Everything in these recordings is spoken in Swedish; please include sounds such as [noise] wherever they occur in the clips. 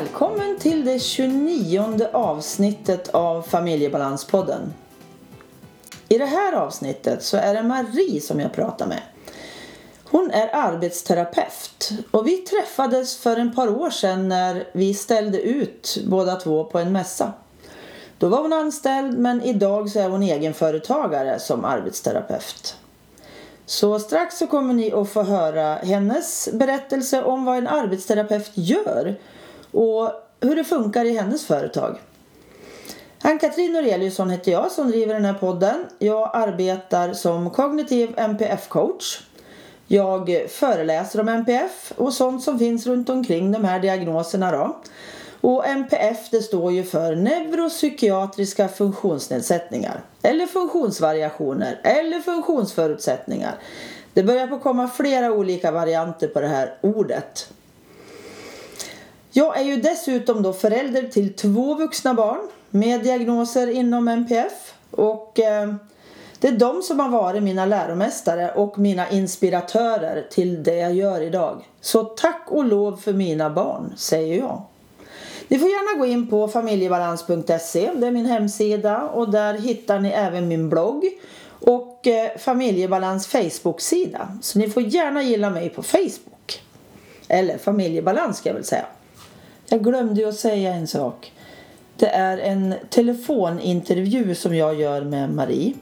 Välkommen till det 29 avsnittet av Familjebalanspodden. I det här avsnittet så är det Marie som jag pratar med. Hon är arbetsterapeut och vi träffades för ett par år sedan när vi ställde ut båda två på en mässa. Då var hon anställd men idag så är hon egenföretagare som arbetsterapeut. Så strax så kommer ni att få höra hennes berättelse om vad en arbetsterapeut gör och hur det funkar i hennes företag. Ann-Katrin Noreliusson heter jag som driver den här podden. Jag arbetar som kognitiv NPF-coach. Jag föreläser om NPF och sånt som finns runt omkring de här diagnoserna då. Och NPF det står ju för neuropsykiatriska funktionsnedsättningar eller funktionsvariationer eller funktionsförutsättningar. Det börjar på komma flera olika varianter på det här ordet. Jag är ju dessutom då förälder till två vuxna barn med diagnoser inom NPF och eh, det är de som har varit mina läromästare och mina inspiratörer till det jag gör idag. Så tack och lov för mina barn, säger jag. Ni får gärna gå in på familjebalans.se, det är min hemsida och där hittar ni även min blogg och eh, Familjebalans Facebook-sida. Så ni får gärna gilla mig på Facebook. Eller Familjebalans ska jag väl säga. Jag glömde ju att säga en sak. Det är en telefonintervju som jag gör med Marie.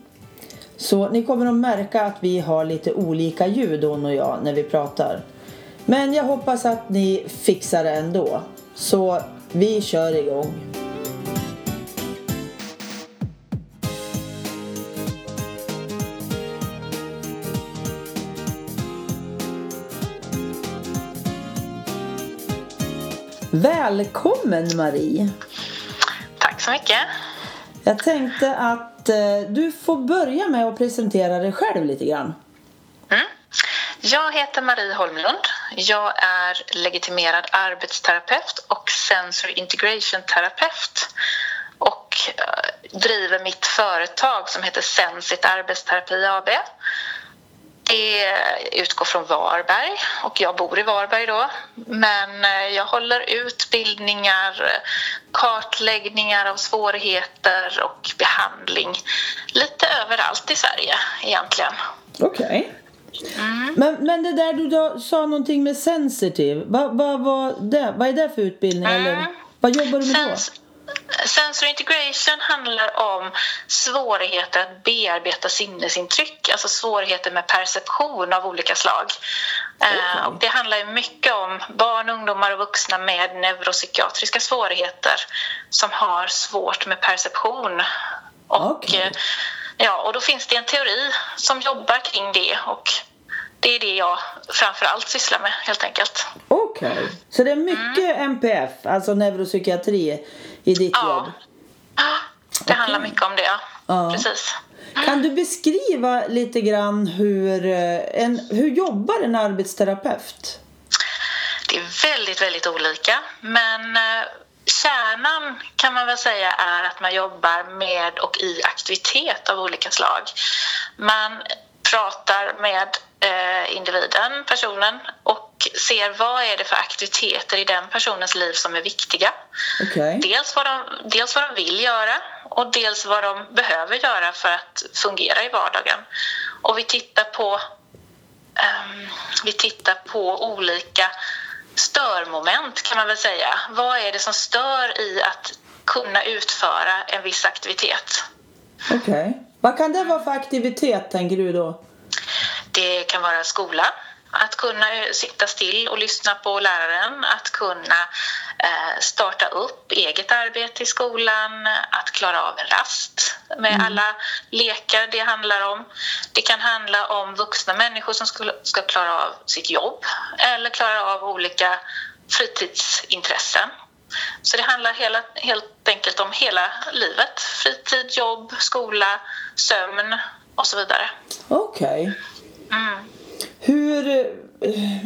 Så ni kommer att märka att vi har lite olika ljud hon och jag när vi pratar. Men jag hoppas att ni fixar det ändå. Så vi kör igång. Välkommen Marie! Tack så mycket! Jag tänkte att eh, du får börja med att presentera dig själv lite grann. Mm. Jag heter Marie Holmlund. Jag är legitimerad arbetsterapeut och sensory integration terapeut och eh, driver mitt företag som heter Sensit Arbetsterapi AB det utgår från Varberg och jag bor i Varberg då. Men eh, jag håller utbildningar, kartläggningar av svårigheter och behandling lite överallt i Sverige egentligen. Okej. Okay. Mm. Men, men det där du då, sa någonting med sensitive, vad, vad, vad, det, vad är det för utbildning? Mm. Eller, vad jobbar du med Sens då? Sensory integration handlar om svårigheter att bearbeta sinnesintryck, alltså svårigheter med perception av olika slag. Eh, okay. Och det handlar mycket om barn, ungdomar och vuxna med neuropsykiatriska svårigheter som har svårt med perception. Och, okay. Eh, ja, och då finns det en teori som jobbar kring det och det är det jag framför allt sysslar med helt enkelt. Okej, okay. så det är mycket mm. NPF, alltså neuropsykiatri i ditt ja. jobb? Ja, det okay. handlar mycket om det. Ja. Precis. Kan du beskriva lite grann hur, eh, en, hur jobbar en arbetsterapeut? Det är väldigt, väldigt olika. Men eh, kärnan kan man väl säga är att man jobbar med och i aktivitet av olika slag. Man pratar med eh, individen, personen och ser vad är det för aktiviteter i den personens liv som är viktiga. Okay. Dels, vad de, dels vad de vill göra och dels vad de behöver göra för att fungera i vardagen. Och vi tittar på, um, vi tittar på olika störmoment kan man väl säga. Vad är det som stör i att kunna utföra en viss aktivitet? Okej. Okay. Vad kan det vara för aktivitet tänker du då? Det kan vara skola, att kunna sitta still och lyssna på läraren, att kunna eh, starta upp eget arbete i skolan, att klara av en rast med mm. alla lekar det handlar om. Det kan handla om vuxna människor som ska klara av sitt jobb eller klara av olika fritidsintressen. Så det handlar hela, helt enkelt om hela livet. Fritid, jobb, skola, sömn och så vidare. Okej. Okay. Mm. Hur,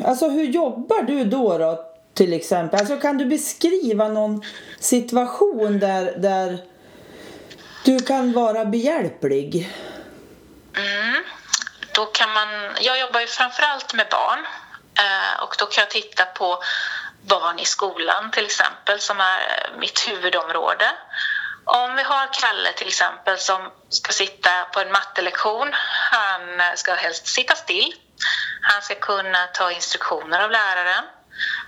alltså hur jobbar du då, då till exempel? Alltså kan du beskriva någon situation där, där du kan vara behjälplig? Mm. Då kan man, jag jobbar ju framförallt med barn eh, och då kan jag titta på barn i skolan till exempel, som är mitt huvudområde. Om vi har Kalle till exempel som ska sitta på en mattelektion. Han ska helst sitta still. Han ska kunna ta instruktioner av läraren.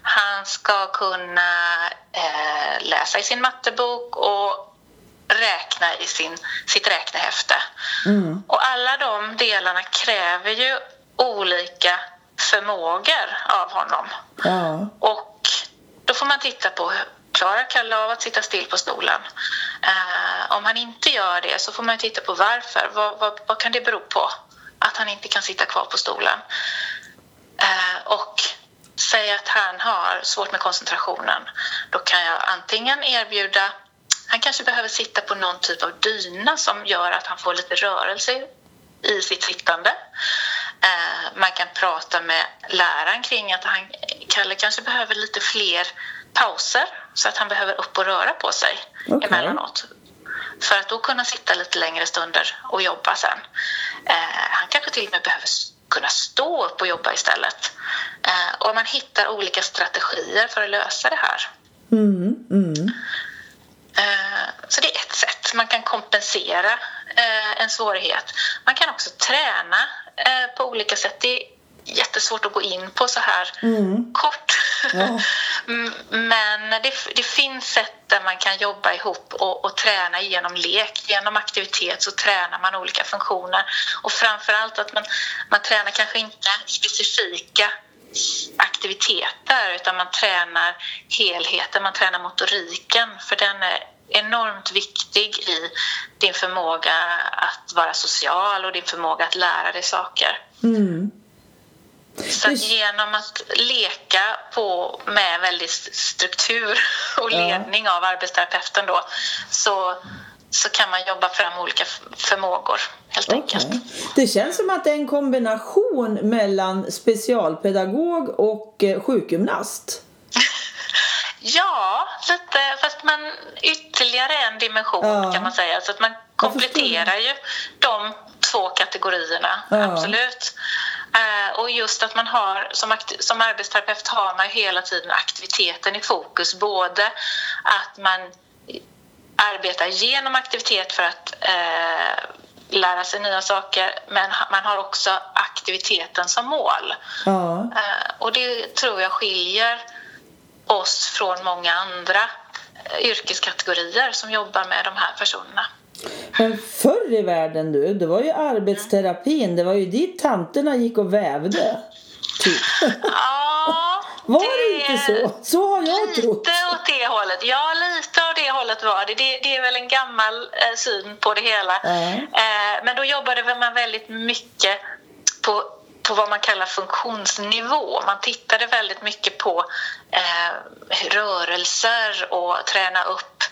Han ska kunna eh, läsa i sin mattebok och räkna i sin, sitt räknehäfte. Mm. Och alla de delarna kräver ju olika förmågor av honom. Ja. Och då får man titta på klarar Kalle av att sitta still på stolen? Eh, om han inte gör det så får man titta på varför. Vad, vad, vad, kan det bero på att han inte kan sitta kvar på stolen? Eh, och säga att han har svårt med koncentrationen. Då kan jag antingen erbjuda han kanske behöver sitta på någon typ av dyna som gör att han får lite rörelse i sitt sittande. Eh, man kan prata med läraren kring att han, Kalle kanske behöver lite fler pauser så att han behöver upp och röra på sig okay. emellanåt för att då kunna sitta lite längre stunder och jobba sen. Eh, han kanske till och med behöver kunna stå upp och jobba istället. Eh, och man hittar olika strategier för att lösa det här. Mm, mm. Eh, så det är ett sätt. Man kan kompensera eh, en svårighet. Man kan också träna eh, på olika sätt. Det är jättesvårt att gå in på så här mm. kort. Ja. [laughs] Men det, det, finns sätt där man kan jobba ihop och, och, träna genom lek. Genom aktivitet så tränar man olika funktioner. Och framförallt att man, man tränar kanske inte specifika aktiviteter utan man tränar helheten, man tränar motoriken för den är enormt viktig i din förmåga att vara social och din förmåga att lära dig saker. Mm. Så att genom att leka på med väldigt struktur [laughs] och ledning av arbetsterapeuten då så, så kan man jobba fram olika förmågor helt okay. enkelt. Det känns som att det är en kombination mellan specialpedagog och eh, sjukgymnast. [laughs] ja, lite, fast man ytterligare en dimension ja. kan man säga. Så att man kompletterar ju de två kategorierna, ja. absolut. Uh, och just att man har, som, som arbetsterapeut har man hela tiden aktiviteten i fokus. Både att man arbetar genom aktivitet för att uh, lära sig nya saker men man har också aktiviteten som mål. Ja. Uh, och det tror jag skiljer oss från många andra yrkeskategorier som jobbar med de här personerna. Men förr i världen du, det var ju arbetsterapin. Det var ju dit tanterna gick och vävde. Typ. Ja, [laughs] var det, det inte så? Så har jag lite trott. Lite åt det hållet. Ja, lite av det hållet var det. Det, det är väl en gammal eh, syn på det hela. Mm. Eh, men då jobbade man väldigt mycket på på vad man kallar funktionsnivå. Man tittade väldigt mycket på eh, rörelser och träna upp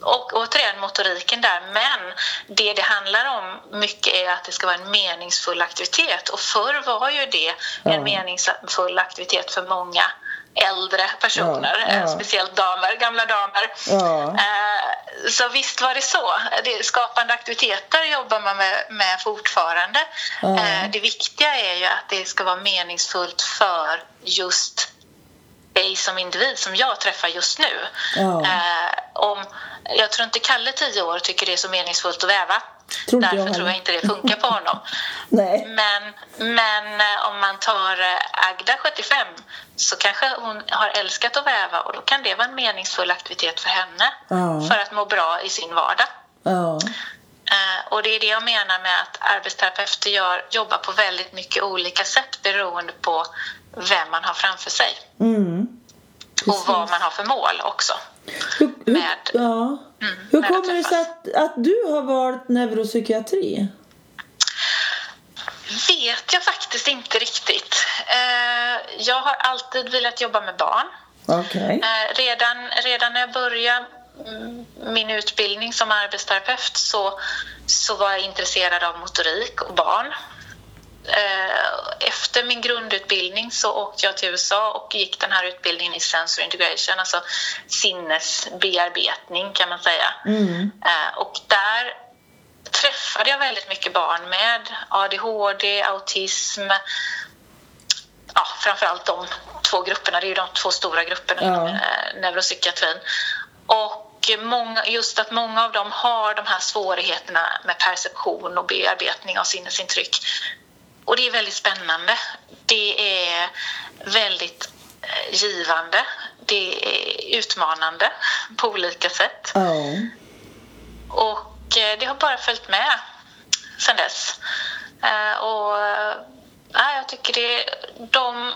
och återigen motoriken där, men det det handlar om mycket är att det ska vara en meningsfull aktivitet och förr var ju det en meningsfull aktivitet för många äldre personer, ja, ja. Speciellt damer, gamla damer. Ja. Eh, så visst var det så. Skapande aktiviteter jobbar man med, med fortfarande. Eh, det viktiga är ju att det ska vara meningsfullt för just dig som individ som jag träffar just nu. Om jag tror inte Kalle, 10 år, tycker det är så meningsfullt att väva. Tror Därför jag tror jag inte det funkar på honom. [laughs] Men, men eh, om man tar eh, Agda, 75, så kanske hon har älskat att väva och då kan det vara en meningsfull aktivitet för henne ja. för att må bra i sin vardag. Ja. Eh, och det är det jag menar med att arbetsterapeuter gör, jobbar på väldigt mycket olika sätt beroende på vem man har framför sig. Mm. Och vad man har för mål också. Hur, hur, med, ja. mm, hur kommer det sig att, att du har valt neuropsykiatri? vet jag faktiskt inte riktigt. Eh, jag har alltid velat jobba med barn. Okay. Eh, redan, redan när jag började min utbildning som arbetsterapeut så, så var jag intresserad av motorik och barn. Eh, efter min grundutbildning så åkte jag till USA och gick den här utbildningen i sensory integration, alltså sinnesbearbetning kan man säga. Mm. Eh, och där träffade jag väldigt mycket barn med ADHD, autism, ja, framförallt de två grupperna, det är ju de två stora grupperna Ja. inom eh, neuropsykiatrin. Och många, just att många av dem har de här svårigheterna med perception och bearbetning av sinnesintryck. Och det är väldigt spännande. Det är väldigt eh, givande. Det är utmanande på olika sätt. Ja. Och eh, det har bara följt med sen dess. Eh, Och ja, jag tycker det, de,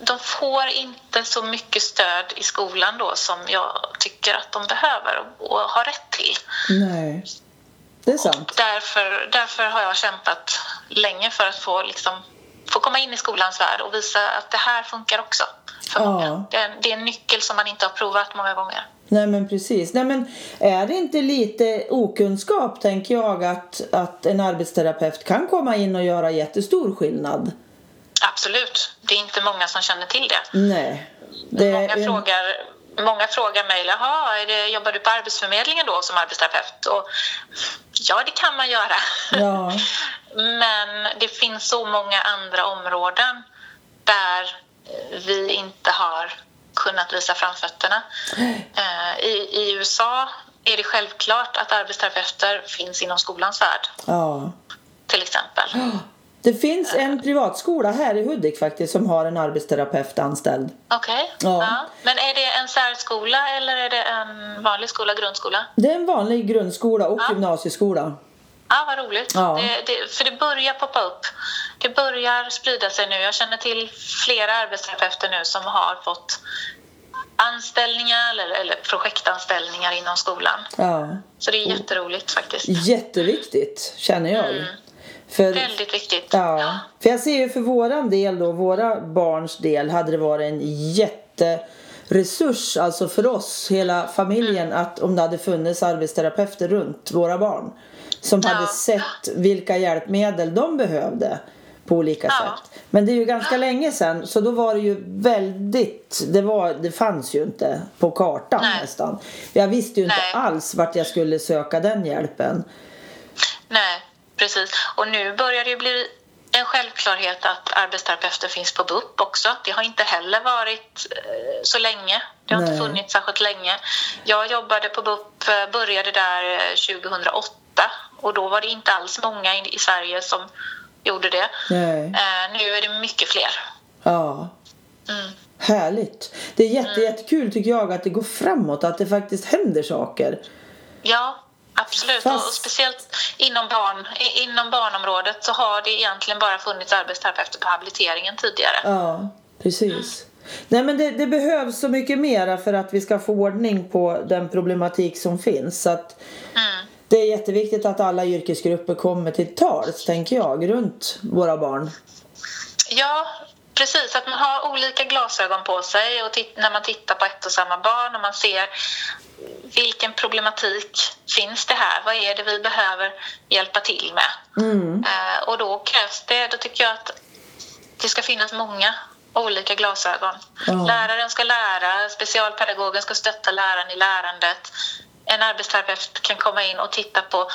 de får inte så mycket stöd i skolan då som jag tycker att de behöver och, har rätt till. Nej. Det är sant. Därför, därför har jag kämpat länge för att få, liksom, få komma in i skolans värld och visa att det här funkar också för Ja. många. Det är, det är en nyckel som man inte har provat många gånger. Nej men precis. Nej men är det inte lite okunskap tänker jag att, att en arbetsterapeut kan komma in och göra jättestor skillnad? Absolut. Det är inte många som känner till det. Nej. Det många, är- frågar, många frågar mig, jaha, är det, jobbar du på Arbetsförmedlingen då som arbetsterapeut? Och, ja, det kan man göra. Ja. [laughs] Men det finns så många andra områden där vi inte har kunnat visa framfötterna. [gasps] Eh, I, I USA är det självklart att arbetsterapeuter finns inom skolans värld, ja. till exempel. [gasps] Det finns en privatskola här i Hudik faktiskt som har en arbetsterapeut anställd. Okej. Ja. Ja. Men är det en särskola eller är det en vanlig skola, grundskola? Det är en vanlig grundskola och Ja. gymnasieskola. Ja, vad roligt. Ja. Det, det, för det börjar poppa upp. Det börjar sprida sig nu. Jag känner till flera arbetsterapeuter nu som har fått anställningar eller, eller projektanställningar inom skolan. Ja. Så det är jätteroligt faktiskt. Jätteviktigt känner jag. Mm. För, Väldigt viktigt. ja. för jag ser ju för våran del då, våra barns del hade det varit en jätteresurs alltså för oss, hela familjen, att om det hade funnits arbetsterapeuter runt våra barn som Ja. hade sett vilka hjälpmedel de behövde på olika Ja. sätt. Men det är ju ganska länge sedan så då var det ju väldigt, det, var, det fanns ju inte på kartan Nej. nästan. Jag visste ju inte Nej. alls vart jag skulle söka den hjälpen. Nej, precis. Och nu börjar det ju bli en självklarhet att arbetsterapeuter finns på BUP också. Det har inte heller varit eh, så länge. Det har Nej. inte funnits särskilt länge. Jag jobbade på BUP, eh, började där eh, 2008 och då var det inte alls många i Sverige som gjorde det. Nej. Eh, Nu är det mycket fler. Ja. Mm. Härligt. Det är jätte, jättekul tycker jag att det går framåt, att det faktiskt händer saker. Ja, absolut. Fast- Och speciellt inom, barn, inom barnområdet så har det egentligen bara funnits arbetsterapeuter på habiliteringen tidigare. Ja, precis. Nej men det, det behövs så mycket mera för att vi ska få ordning på den problematik som finns. Så att Mm. det är jätteviktigt att alla yrkesgrupper kommer till tals, tänker jag, runt våra barn. Ja, precis. Att man har olika glasögon på sig och när man tittar på ett och samma barn och man ser vilken problematik finns det här? Vad är det vi behöver hjälpa till med? Mm. Eh, och då krävs det, då tycker jag att det ska finnas många olika glasögon. Ja. Läraren ska lära, specialpedagogen ska stötta läraren i lärandet. En arbetsterapeut kan komma in och titta på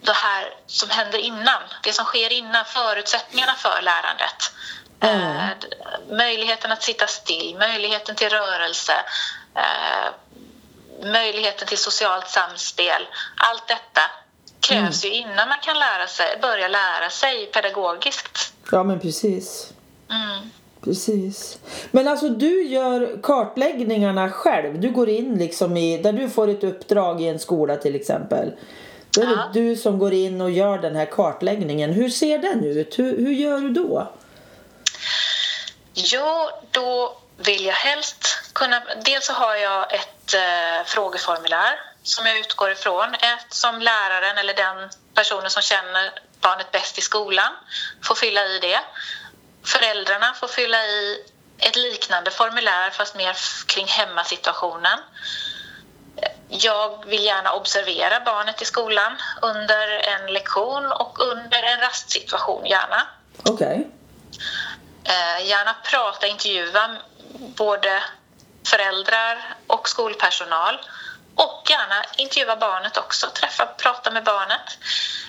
det här som händer innan, det som sker innan, förutsättningarna för lärandet. Ja. Eh, möjligheten att sitta still, möjligheten till rörelse, eh, möjligheten till socialt samspel. Allt detta krävs ju innan man kan lära sig, börja lära sig pedagogiskt. Ja men precis. Mm. Precis. Men alltså du gör kartläggningarna själv. Du går in liksom i, där du får ett uppdrag i en skola till exempel. Då är det Ja. du som går in och gör den här kartläggningen. Hur ser den ut? Hur, hur gör du då? Jo, då vill jag helst kunna... Dels så har jag ett eh, frågeformulär som jag utgår ifrån. Ett som läraren eller den personen som känner barnet bäst i skolan får fylla i det. Föräldrarna får fylla i ett liknande formulär fast mer kring hemmasituationen. Jag vill gärna observera barnet i skolan under en lektion och under en rastsituation gärna. Okej. Eh, gärna prata, intervjua både föräldrar och skolpersonal och gärna intervjua barnet också, träffa, prata med barnet.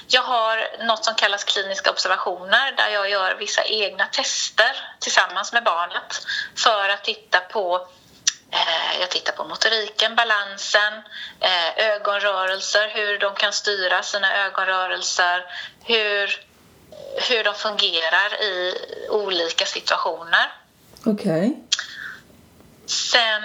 Jag har något som kallas kliniska observationer där jag gör vissa egna tester tillsammans med barnet för att titta på eh, jag tittar på motoriken, balansen, eh, ögonrörelser, hur de kan styra sina ögonrörelser, hur, hur de fungerar i olika situationer. Okej. Okay. Sen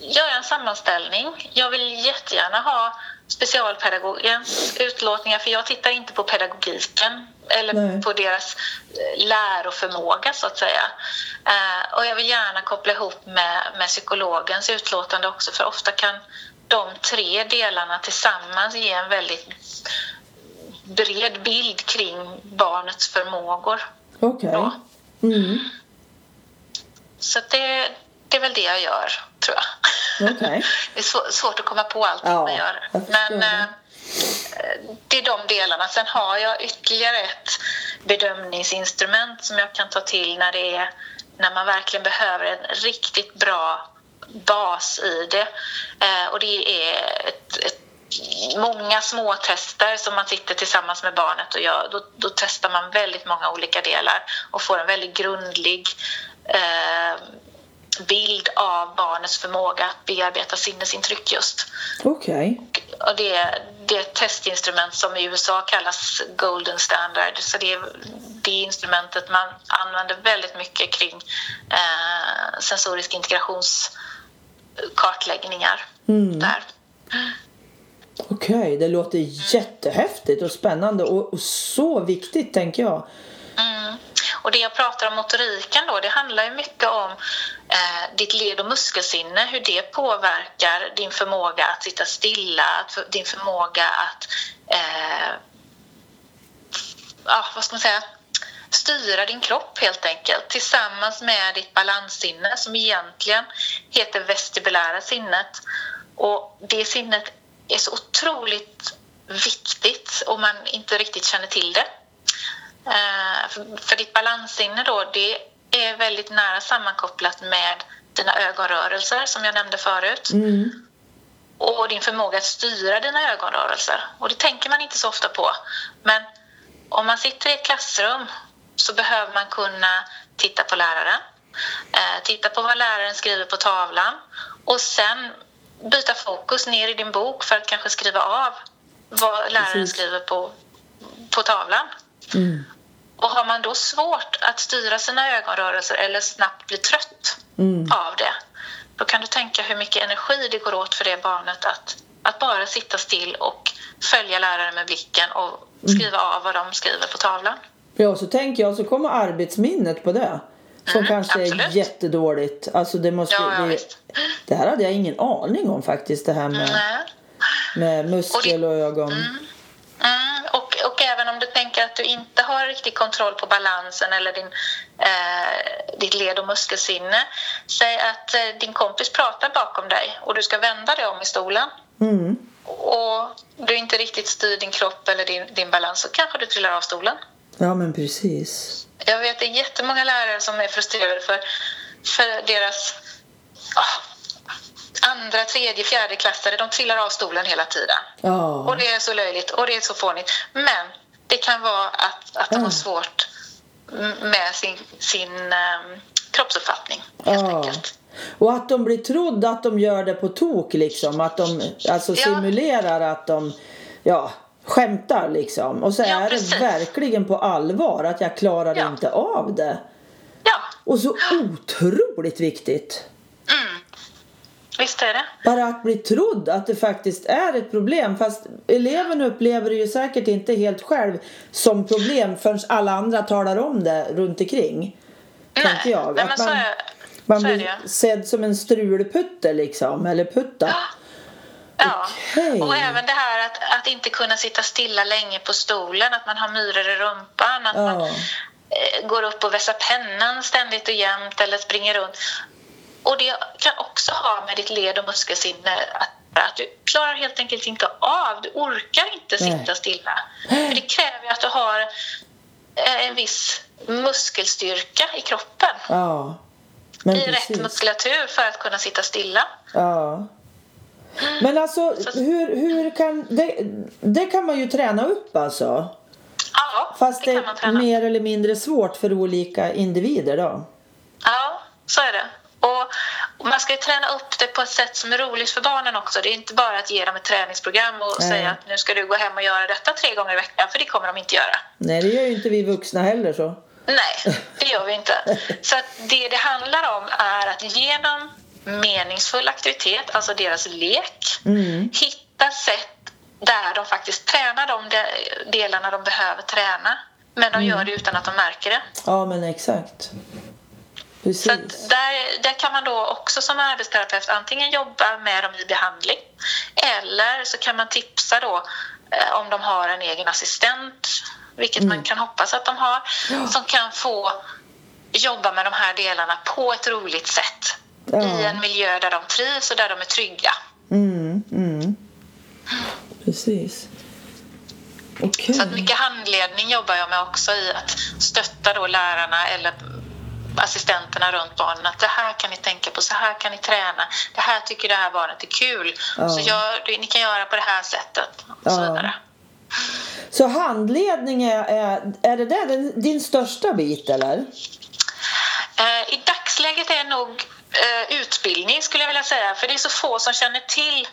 gör jag en sammanställning. Jag vill jättegärna ha specialpedagogens utlåtningar för jag tittar inte på pedagogiken eller Nej. på deras eh, läroförmåga så att säga. Eh, och jag vill gärna koppla ihop med, med psykologens utlåtande också för ofta kan de tre delarna tillsammans ge en väldigt bred bild kring barnets förmågor. Okej. Okay. Mm. Så det, det är väl det jag gör, tror jag. Okay. [laughs] det är svårt att komma på allt ja, man gör. Men det. Eh, det är de delarna. Sen har jag ytterligare ett bedömningsinstrument som jag kan ta till när, det är, när man verkligen behöver en riktigt bra bas i det. Eh, och det är ett, ett många små tester som man sitter tillsammans med barnet och gör. Då, då testar man väldigt många olika delar och får en väldigt grundlig eh, bild av barnets förmåga att bearbeta sinnesintryck just. Okej. Okay. Och det, det är ett testinstrument som i USA kallas Golden Standard. Så det är det instrumentet man använder väldigt mycket kring eh, sensorisk integrationskartläggningar mm. där. Okej, okay, det låter jättehäftigt och spännande och, och så viktigt tänker jag. Mm. Och det jag pratar om motoriken då, det handlar ju mycket om eh, ditt led och muskelsinne, hur det påverkar din förmåga att sitta stilla, att, din förmåga att eh, ja, vad ska man säga, styra din kropp helt enkelt tillsammans med ditt balanssinne som egentligen heter vestibulära sinnet. Och det sinnet är så otroligt viktigt om man inte riktigt känner till det. Eh, för ditt balanssinne då, det är väldigt nära sammankopplat med dina ögonrörelser som jag nämnde förut. Mm. Och din förmåga att styra dina ögonrörelser. Och det tänker man inte så ofta på. Men om man sitter i ett klassrum så behöver man kunna titta på läraren, eh, titta på vad läraren skriver på tavlan och sen byta fokus ner i din bok för att kanske skriva av vad läraren Precis. skriver på, på tavlan. Mm. Och har man då svårt att styra sina ögonrörelser eller snabbt blir trött mm. av det, då kan du tänka hur mycket energi det går åt för det barnet att, att bara sitta still och följa läraren med blicken och mm. skriva mm. av vad de skriver på tavlan. Ja, så tänker jag så kommer arbetsminnet på det. Som mm, kanske absolut. är jättedåligt. Alltså det måste... Ja, ja, det, det, här hade jag ingen aning om faktiskt, det här med, med muskel och, det, och ögon. Mm. Mm, och, och även om du tänker inte har riktig kontroll på balansen eller din, eh, ditt led och muskelsinne. Säg att eh, din kompis pratar bakom dig och du ska vända dig om i stolen. Mm. Och du inte riktigt styr din kropp eller din, din balans så kanske du trillar av stolen. Ja, men precis. Jag vet det är jättemånga lärare som är frustrerade för, för deras oh, andra, tredje, fjärde klassare, de trillar av stolen hela tiden. Oh. Och det är så löjligt och det är så fånigt. Men det kan vara att, att de har svårt med sin, sin um, kroppsuppfattning, helt oh. enkelt. Och att de blir trodda att de gör det på tok liksom. Att de alltså ja. simulerar att de ja, skämtar liksom. Och så ja, är precis. det verkligen på allvar att jag klarar ja. inte av det. Ja. Och så otroligt viktigt. Mm. Visst är det. Bara att bli trodd att det faktiskt är ett problem. Fast eleven upplever det ju säkert inte helt själv som problem förrän alla andra talar om det runt omkring. Nej, jag. Nej, att man, är, man blir sedd som en strulputte liksom. Eller putta. Ja. Ja, okay. och även det här att, att inte kunna sitta stilla länge på stolen, att man har myror i rumpan, att oh. man eh, går upp och vässar pennan ständigt och jämt eller springer runt. Och det kan också ha med ditt led och muskelsinne att att du klarar helt enkelt inte av, du orkar inte sitta Nej. stilla. För det kräver att du har eh, en viss muskelstyrka i kroppen. Ja, I precis. rätt muskulatur för att kunna sitta stilla. Ja. Men alltså, hur, hur kan... Det, det kan man ju träna upp alltså? Ja, Fast det det är mer eller mindre svårt för olika individer då? Ja, så är det. Och man ska träna upp det på ett sätt som är roligt för barnen också. Det är inte bara att ge dem ett träningsprogram och Nej. säga att nu ska du gå hem och göra detta tre gånger i veckan, för det kommer de inte göra. Nej, det gör ju inte vi vuxna heller så. Nej, det gör vi inte. Så det det handlar om är att genom meningsfull aktivitet, alltså deras lek, Mm. hitta sätt där de faktiskt tränar de de- delarna de behöver träna. Men de gör det utan att de märker det. Ja, men exakt. Så Precis. där, där kan man då också som arbetsterapeut antingen jobba med dem i behandling eller så kan man tipsa då eh, om de har en egen assistent, vilket man kan hoppas att de har, som kan få jobba med de här delarna på ett roligt sätt Ja. i en miljö där de trivs och där de är trygga. Mm, mm. Precis. Okej. Så att mycket handledning jobbar jag med också i att stötta då lärarna eller assistenterna runt barnen att det här kan ni tänka på, så här kan ni träna, det här tycker det här barnet är kul, Ja. så gör, ni kan göra på det här sättet och så Ja. vidare. Så handledning är, är, är det där din, största bit eller? Eh, I dagsläget är nog eh, utbildning skulle jag vilja säga, för det är så få som känner till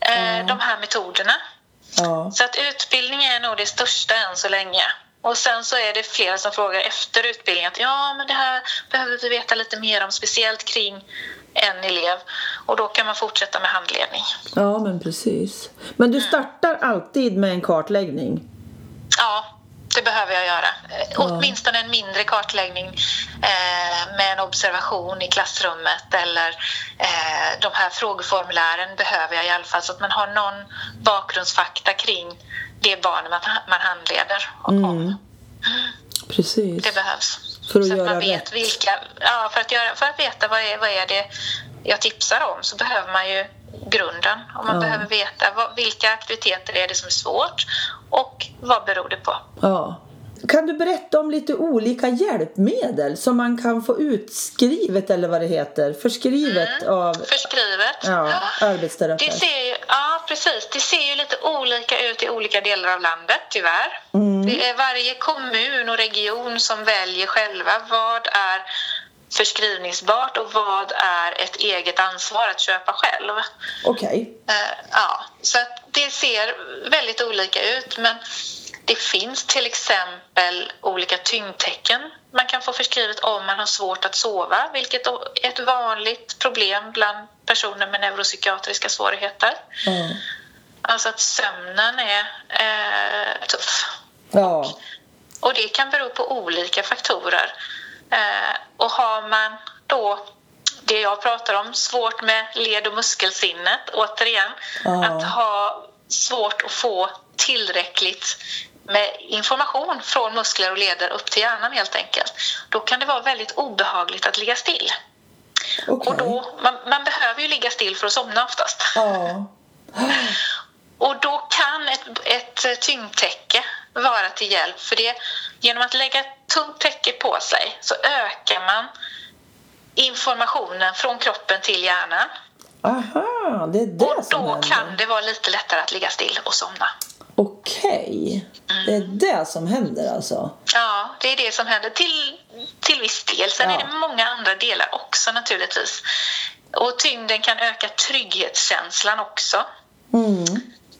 eh, de här metoderna. Ja. Så att utbildning är nog det största än så länge. Och sen så är det flera som frågar efter utbildningen att ja, men det här behöver vi veta lite mer om, speciellt kring en elev. Och då kan man fortsätta med handledning. Ja, men precis. Men du startar alltid med en kartläggning? Ja, det behöver jag göra. Eh, Åtminstone en mindre kartläggning eh, med en observation i klassrummet eller eh, de här frågeformulären behöver jag i alla fall så att man har någon bakgrundsfakta kring det barn man, man handleder om. Precis. Det behövs. För att så göra man vet rätt. Vilka, ja, för, att göra, för att veta vad är, vad är det jag tipsar om så behöver man ju grunden. Och man Ja. behöver veta vad, vilka aktiviteter är det som är svårt och vad beror det på. Ja. Kan du berätta om lite olika hjälpmedel som man kan få utskrivet eller vad det heter, förskrivet av Förskrivet. ja, Det arbetsterapeut? ser ju, ja, precis. Det ser ju lite olika ut i olika delar av landet, tyvärr. Det är varje kommun och region som väljer själva vad är förskrivningsbart och vad är ett eget ansvar att köpa själv. Okej. Eh, ja, så att det ser väldigt olika ut. Men det finns till exempel olika tyngdtecken man kan få förskrivet om man har svårt att sova, vilket är ett vanligt problem bland personer med neuropsykiatriska svårigheter. Ja. Alltså att sömnen är eh, tuff. ja. Och det kan bero på olika faktorer. Eh, och har man då det jag pratar om, svårt med led och muskelsinnet, återigen, Ja. att ha svårt att få tillräckligt med information från muskler och leder upp till hjärnan helt enkelt. Då kan det vara väldigt obehagligt att ligga still. Okej. Och då, man, man behöver ju ligga still för att somna oftast. Ja. Och då kan ett, ett tyngdtäcke vara till hjälp för det. Genom att lägga ett tungt täcke på sig så ökar man informationen från kroppen till hjärnan. Aha, det är det Och som då händer. kan det vara lite lättare att ligga still och somna. Okej. Det är det som händer alltså? Ja, det är det som händer till, till viss del. Sen Ja. är det många andra delar också naturligtvis. Och tyngden kan öka trygghetskänslan också. Mm.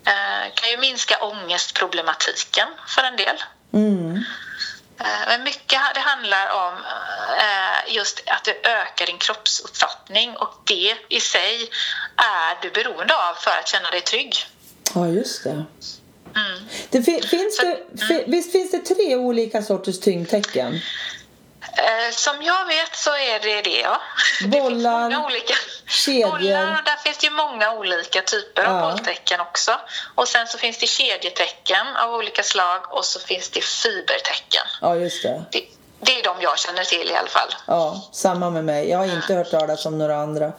Eh, kan ju minska ångestproblematiken för en del. Mm. Eh, Men mycket det handlar om eh, just att det ökar din kroppsuppfattning och det i sig är du beroende av för att känna dig trygg. Ja, just det. Mm. det fi- finns det fi- visst finns det tre olika sorters tyngdtecken? Eh, Som jag vet så är det det, ja. [laughs] Det finns Bollar, många olika. Kedjor. Bollar, där finns det ju många olika typer av Ja. bolltecken också. Och sen så finns det kedjetecken av olika slag och så finns det fibertecken. Ja, just det. Det, det är de jag känner till i alla fall. Ja, samma med mig. Jag har inte hört talas om några andra.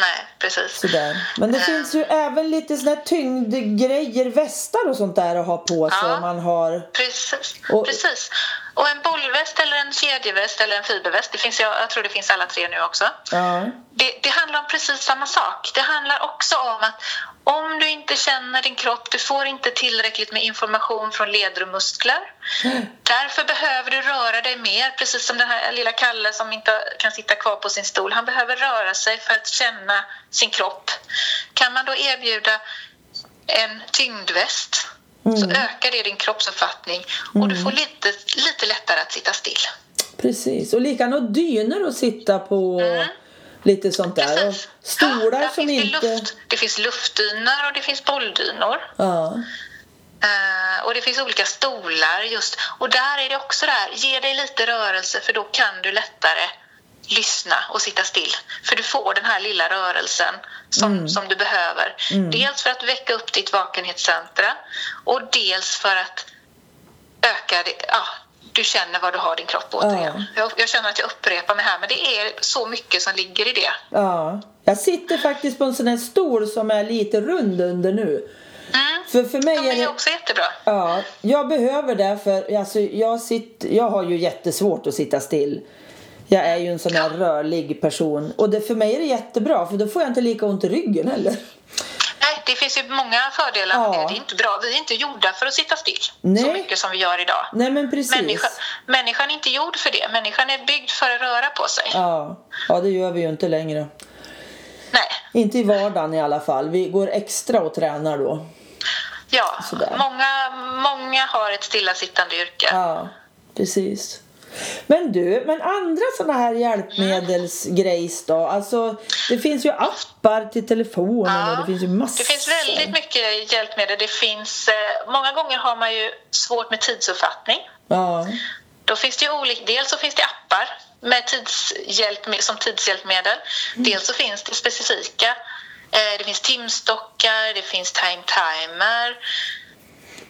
Nej, precis. Sådär. Men det Eh. finns ju även lite sådana här tyngdgrejer, västar och sånt där att ha på sig Ja. om man har... Precis. Och- precis. Och en bollväst eller en kedjeväst eller en fiberväst, det finns, jag, jag tror det finns alla tre nu också. Ja. Det, det handlar om precis samma sak. Det handlar också om att om du inte känner din kropp, du får inte tillräckligt med information från leder och muskler. [gasps] Därför behöver du röra dig mer, precis som den här lilla Kalle som inte kan sitta kvar på sin stol. Han behöver röra sig för att känna sin kropp. Kan man då erbjuda en tyngdväst så ökar det din kroppsuppfattning och du får lite, lite lättare att sitta still. Precis. Och likadant dynor att sitta på lite sånt där. Och Mm. Stolar där som finns det, inte... luft, det finns luftdynor och det finns bolldynor. Ja. Eh, och det finns olika stolar just. Och där är det också där, ge dig lite rörelse för då kan du lättare lyssna och sitta still. För du får den här lilla rörelsen som, som du behöver. Dels för att väcka upp ditt vakenhetscentra och dels för att öka ja, du känner var du har din kropp återigen. Jag, jag känner att jag upprepar mig här men det är så mycket som ligger i det. ja. Jag sitter faktiskt på en sån här stol som är lite rund under nu. Mm. För, för mig är är det... också jättebra. Ja, jag behöver det för alltså, jag, sitter, jag har ju jättesvårt att sitta still. Jag är ju en sån här rörlig person. Och det, för mig är det jättebra för då får jag inte lika ont i ryggen heller. Nej, det finns ju många fördelar med Ja. det. Det är inte bra. Vi är inte gjorda för att sitta still Nej. så mycket som vi gör idag. Nej men precis. Människan, människan är inte gjord för det. Människan är byggd för att röra på sig. Ja. ja, det gör vi ju inte längre. Nej. Inte i vardagen i alla fall. Vi går extra och tränar då. Ja, Sådär. många, många har ett stillasittande yrke. Ja, precis. Men du, men andra såna här hjälpmedelsgrejs då? Alltså, det finns ju appar till telefonen och det finns ju massor. Det finns väldigt mycket hjälpmedel. Det finns, eh, många gånger har man ju svårt med tidsuppfattning. Ja, Då finns det ju olika, dels så finns det appar med tidshjälp, som tidshjälpmedel. Dels så finns det specifika. Eh, det finns timstockar, det finns time timer.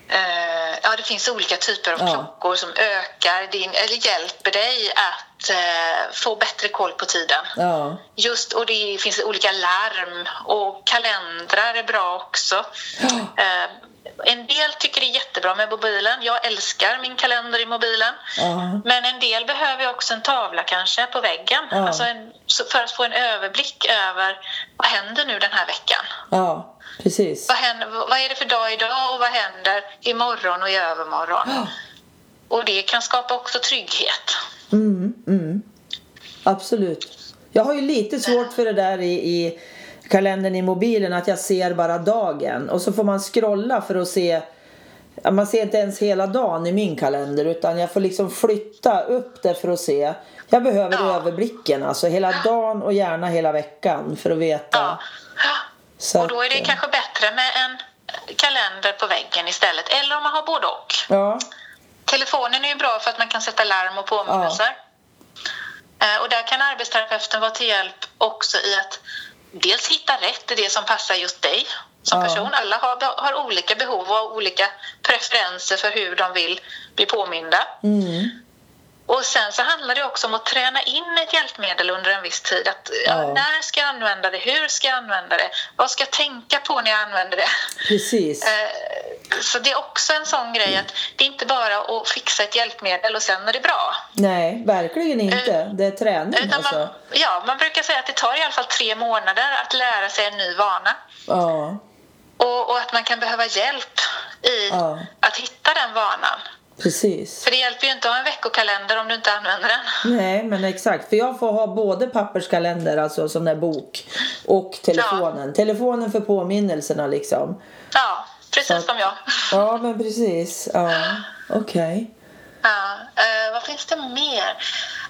Eh, ja, det finns olika typer av Ja. klockor som ökar din, eller hjälper dig att eh, få bättre koll på tiden. ja, Just, och det finns olika larm och kalendrar är bra också. Eh, en del tycker det är jättebra med mobilen. Jag älskar min kalender i mobilen. Ja. Men en del behöver också en tavla kanske på väggen. Ja. Alltså en, för att få en överblick över vad händer nu den här veckan. Precis. Vad, händer, vad är det för dag idag och vad händer imorgon och i övermorgon? Och det kan skapa också trygghet. Mm, mm. Absolut. Jag har ju lite svårt för det där i, i kalendern i mobilen att jag ser bara dagen och så får man scrolla för att se man ser inte ens hela dagen i min kalender utan jag får liksom flytta upp det för att se. Jag behöver Ja. överblicken alltså hela dagen och gärna hela veckan för att veta. Ja. Så Och då är det att, eh, kanske bättre med en kalender på väggen istället. Eller om man har både och. Ja, Telefonen är ju bra för att man kan sätta larm och påminnelser. Eh, Och där kan arbetsterapeuten vara till hjälp också i att dels hitta rätt i det som passar just dig som Ja. person. Alla har, har olika behov och olika preferenser för hur de vill bli påminda. mm, Och sen så handlar det också om att träna in ett hjälpmedel under en viss tid. Att, ja. När ska jag använda det? Hur ska jag använda det? Vad ska jag tänka på när jag använder det? precis. [laughs] Eh, Så det är också en sån grej att det är inte bara att fixa ett hjälpmedel och sen är det bra. Nej, verkligen inte. Det är träning Utan man, alltså. ja, man brukar säga att det tar i alla fall tre månader att lära sig en ny vana. Ja, Och, och att man kan behöva hjälp i Ja. att hitta den vanan. Precis. För det hjälper ju inte att ha en veckokalender om du inte använder den. Nej, men exakt. För jag får ha både papperskalender, alltså sån där bok, och telefonen. Telefonen för påminnelserna liksom. Ja, precis att- som jag. Ja, men precis. Ja, okej. Ja, eh, vad finns det mer?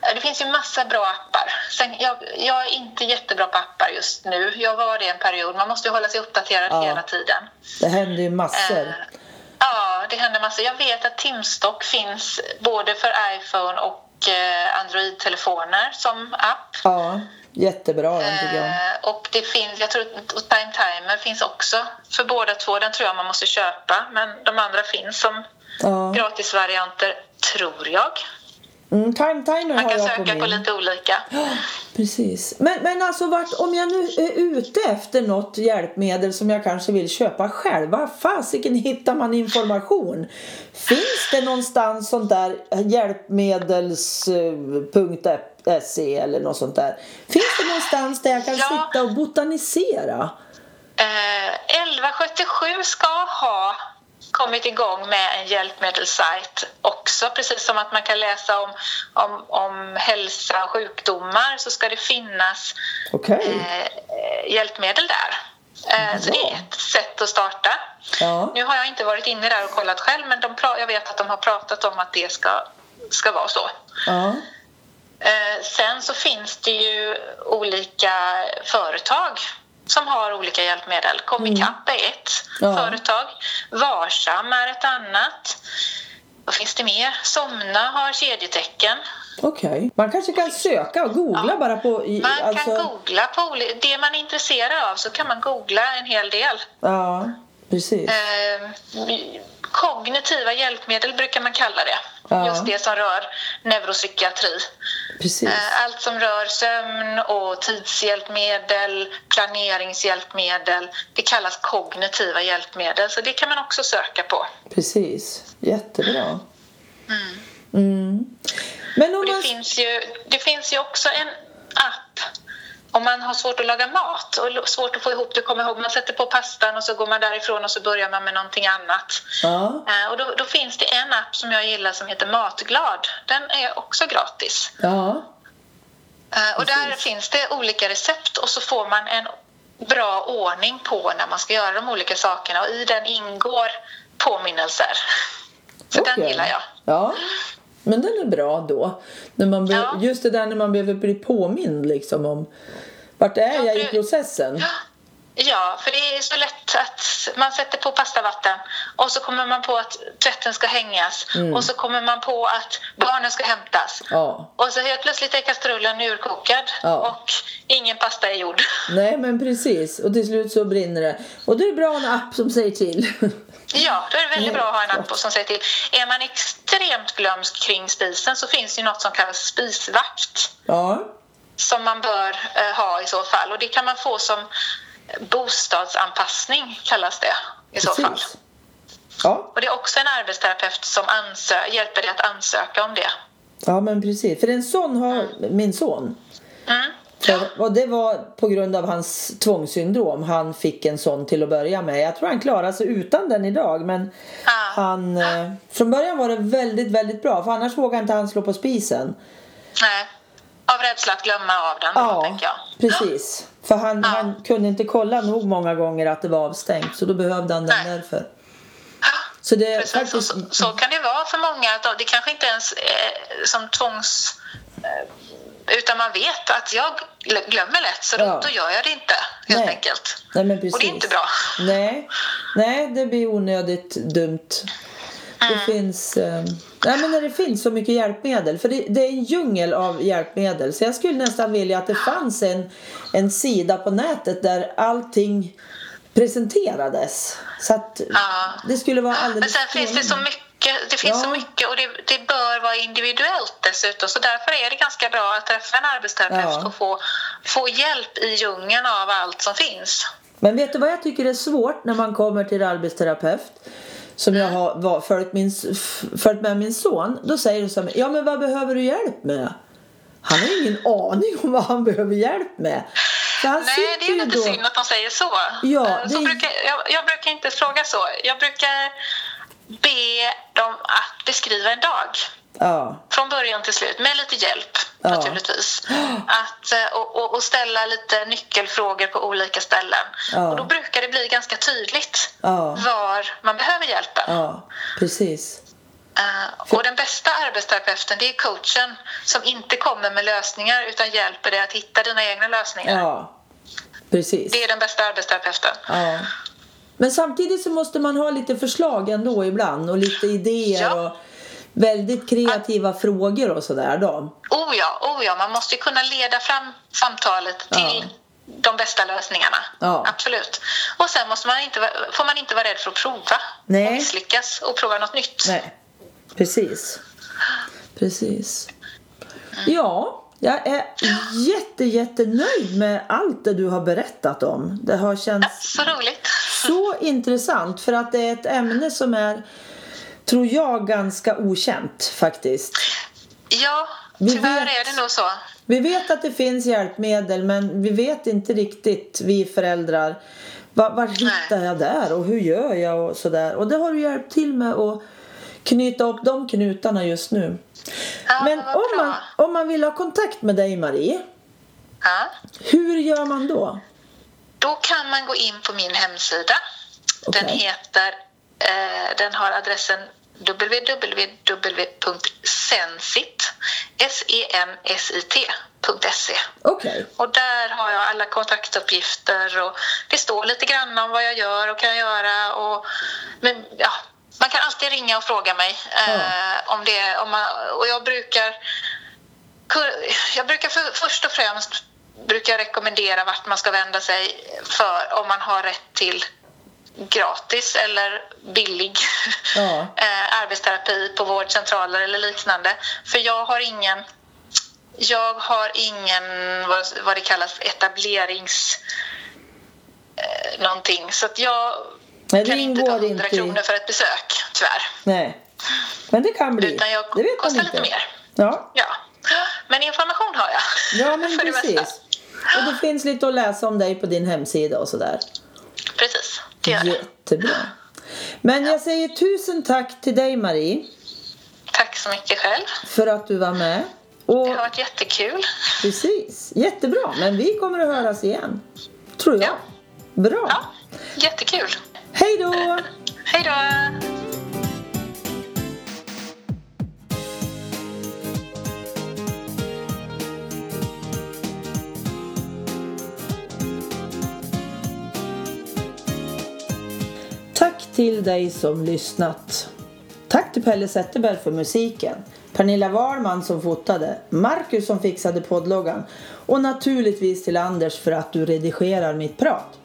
Eh, Det finns ju massa bra appar. Sen, jag, jag är inte jättebra på appar just nu. Jag var det en period. Man måste ju hålla sig uppdaterad Ja. hela tiden. Det händer ju Eh, massor. Ja, det händer massor. Jag vet att Timstock finns både för iPhone och eh, Android-telefoner som app. Ja, jättebra den tycker jag. Eh, och det finns, jag tror Time Timer finns också för båda två. Den tror jag man måste köpa, men de andra finns som Ja. gratisvarianter, tror jag. Mm, time timer Man har kan jag söka på på min. lite olika. [gasps] Precis. Men, men alltså vart, om jag nu är ute efter något hjälpmedel som jag kanske vill köpa själv, var fasiken hittar man information? Finns det någonstans sånt där hjälpmedels.se eller något sånt där? Finns det någonstans där jag kan Ja. sitta och botanisera? Eh, 1177 ska ha kommit igång med en hjälpmedelssajt också. Precis som att man kan läsa om, om, om hälsa och sjukdomar så ska det finnas Okej. eh, hjälpmedel där. Eh, så det är ett sätt att starta. Ja. Nu har jag inte varit inne där och kollat själv men de, jag vet att de har pratat om att det ska, ska vara så. Ja. Eh, sen så finns det ju olika företag som har olika hjälpmedel. Comicap är ett Ja. företag. Varsam är ett annat. Vad finns det mer? Somna har kedjetecken. Okej. Man kanske kan söka och googla bara på... I, Man alltså, kan googla på det man är intresserad av så kan man googla en hel del. Ja, precis. Eh, kognitiva hjälpmedel brukar man kalla det. Ja. Just det som rör neuropsykiatri. precis. Eh, Allt som rör sömn och tidshjälpmedel, planeringshjälpmedel, det kallas kognitiva hjälpmedel. Så det kan man också söka på. Precis. Jättebra. Mm. Men om Och det, man... finns ju, det finns ju också en app om man har svårt att laga mat och svårt att få ihop det, komma ihåg, man sätter på pastan och så går man därifrån och så börjar man med någonting annat. Ja, Eh, Och då, då finns det en app som jag gillar som heter Matglad. Den är också gratis. ja, Eh, Och där finns det olika recept och så får man en bra ordning på när man ska göra de olika sakerna och i den ingår påminnelser. Så den okej. gillar jag. Ja, men den är bra då. När man be... Ja. Just det där när man behöver bli påmind liksom om vart är Ja, jag i det- processen? Ja, för det är så lätt att man sätter på pastavatten och så kommer man på att tvätten ska hängas och så kommer man på att barnen ska hämtas. Ja, Och så helt plötsligt är kastrullen urkokad och ingen pasta är gjord. [laughs] nej men precis. Och till slut så brinner det. Och då är det bra en app som säger till. [laughs] Ja, då är det väldigt Mm, bra att ha en app som säger till. Är man extremt glömsk kring spisen så finns det ju något som kallas spisvakt ja, som man bör eh, ha i så fall. Och det kan man få som bostadsanpassning kallas det i så fall. precis. Ja, Och det är också en arbetsterapeut som hjälper dig att ansöka om det. ja men precis. För en sån har min son. Mm. Och det var på grund av hans tvångssyndrom. Han fick en sån till att börja med. Jag tror han klarar sig utan den idag. Men Ja. han, eh, från början var det väldigt, väldigt bra. För annars vågade inte han slå på spisen. Nej. Av rädsla att glömma av den, då, Ja, tänker jag. precis. För han, Ja. han kunde inte kolla nog många gånger att det var avstängt. Så då behövde han den Nej. därför. Så det Precis, faktiskt... så, så kan det vara för många. Att det kanske inte ens är som tvångs... Utan man vet att jag gl- glömmer lätt, så då, Ja. då gör jag det inte, helt Nej. enkelt. Nej, men precis. Och det är inte bra. Nej, Nej det blir onödigt dumt. Det Mm. finns... Eh, nej, men när det finns så mycket hjälpmedel. För det, det är en djungel av hjälpmedel. Så jag skulle nästan vilja att det fanns en, en sida på nätet där allting presenterades. Så att Ja. det skulle vara alldeles Men sen finns det så strålande. Mycket, det finns så Ja. mycket och det, det bör vara individuellt dessutom. Så därför är det ganska bra att träffa en arbetsterapeut Ja. och få, få hjälp i djungeln av allt som finns. Men vet du vad jag tycker är svårt när man kommer till arbetsterapeut? Som jag har var, följt, min, följt med min son. Då säger du så här, ja men vad behöver du hjälp med? Han har ingen aning om vad han behöver hjälp med. Nej, det är lite då... synd att de säger så. Ja, Eh, så det- brukar, jag, jag brukar inte fråga så. Jag brukar be dem att beskriva en dag. Ja, Från början till slut, med lite hjälp Ja. naturligtvis. Att, eh, och, och, och ställa lite nyckelfrågor på olika ställen. Ja. Och då brukar det bli ganska tydligt var man behöver hjälpen. precis. Eh, och den bästa arbetsterapeuten det är coachen som inte kommer med lösningar utan hjälper dig att hitta dina egna lösningar. Precis. Det är den bästa arbetsterapeuten. Ja. Men samtidigt så måste man ha lite förslag ändå ibland och lite idéer Ja. och väldigt kreativa frågor och sådär då. Oh ja, oh ja, man måste ju kunna leda fram samtalet till Ja. de bästa lösningarna. Ja. Absolut. Och sen måste man inte, får man inte vara rädd för att prova Nej. och misslyckas och prova något nytt. Nej, precis. Precis. Ja, jag är jätte, jättenöjd med allt det du har berättat om. Det har Ja, känts så roligt. Så intressant för att det är ett ämne som är, tror jag, ganska okänt faktiskt. Ja, tyvärr vet- är det nog så. Vi vet att det finns hjälpmedel men vi vet inte riktigt, vi föräldrar, var, var hittar jag där och hur gör jag och sådär. Och det har du hjälpt till med att knyta upp de knutarna just nu. Ja, Men om man, om man vill ha kontakt med dig Marie, Ja. hur gör man då? Då kan man gå in på min hemsida. Den Okej. heter, eh, den har adressen www.sensit, S-E-N-S-I-T.se. Okej, Och där har jag alla kontaktuppgifter och det står lite grann om vad jag gör och kan göra. Och, men, ja, man kan alltid ringa och fråga mig eh, om det. Om man, och jag brukar, jag brukar för, först och främst brukar jag rekommendera vart man ska vända sig för om man har rätt till gratis eller billig Ja. [laughs] eh, arbetsterapi på vårdcentraler eller liknande. För jag har ingen jag har ingen, vad, det kallas, etablerings... Eh, någonting. Så att jag Nej, kan inte ta ingår 100 inte kronor för ett besök, tyvärr. nej. Men det kan bli. Utan jag det vet kostar lite mer. Ja, Ja. Men information har jag. ja men [laughs] för det mesta. precis. Och det finns lite att läsa om dig på din hemsida och sådär. Precis, det gör. Jättebra. Men jag säger tusen tack till dig Marie Tack så mycket själv. för att du var med. Och Det har varit jättekul. precis, jättebra. Men vi kommer att höras igen. Tror jag. Ja. Bra. Ja, jättekul. Hej då! Hej då! Till dig som lyssnat. Tack till Pelle Zetterberg för musiken. Pernilla Wahlman som fotade. Marcus som fixade poddloggan. Och naturligtvis till Anders för att du redigerar mitt prat.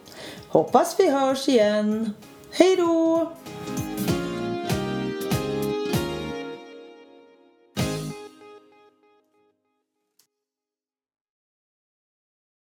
Hoppas vi hörs igen. Hej då!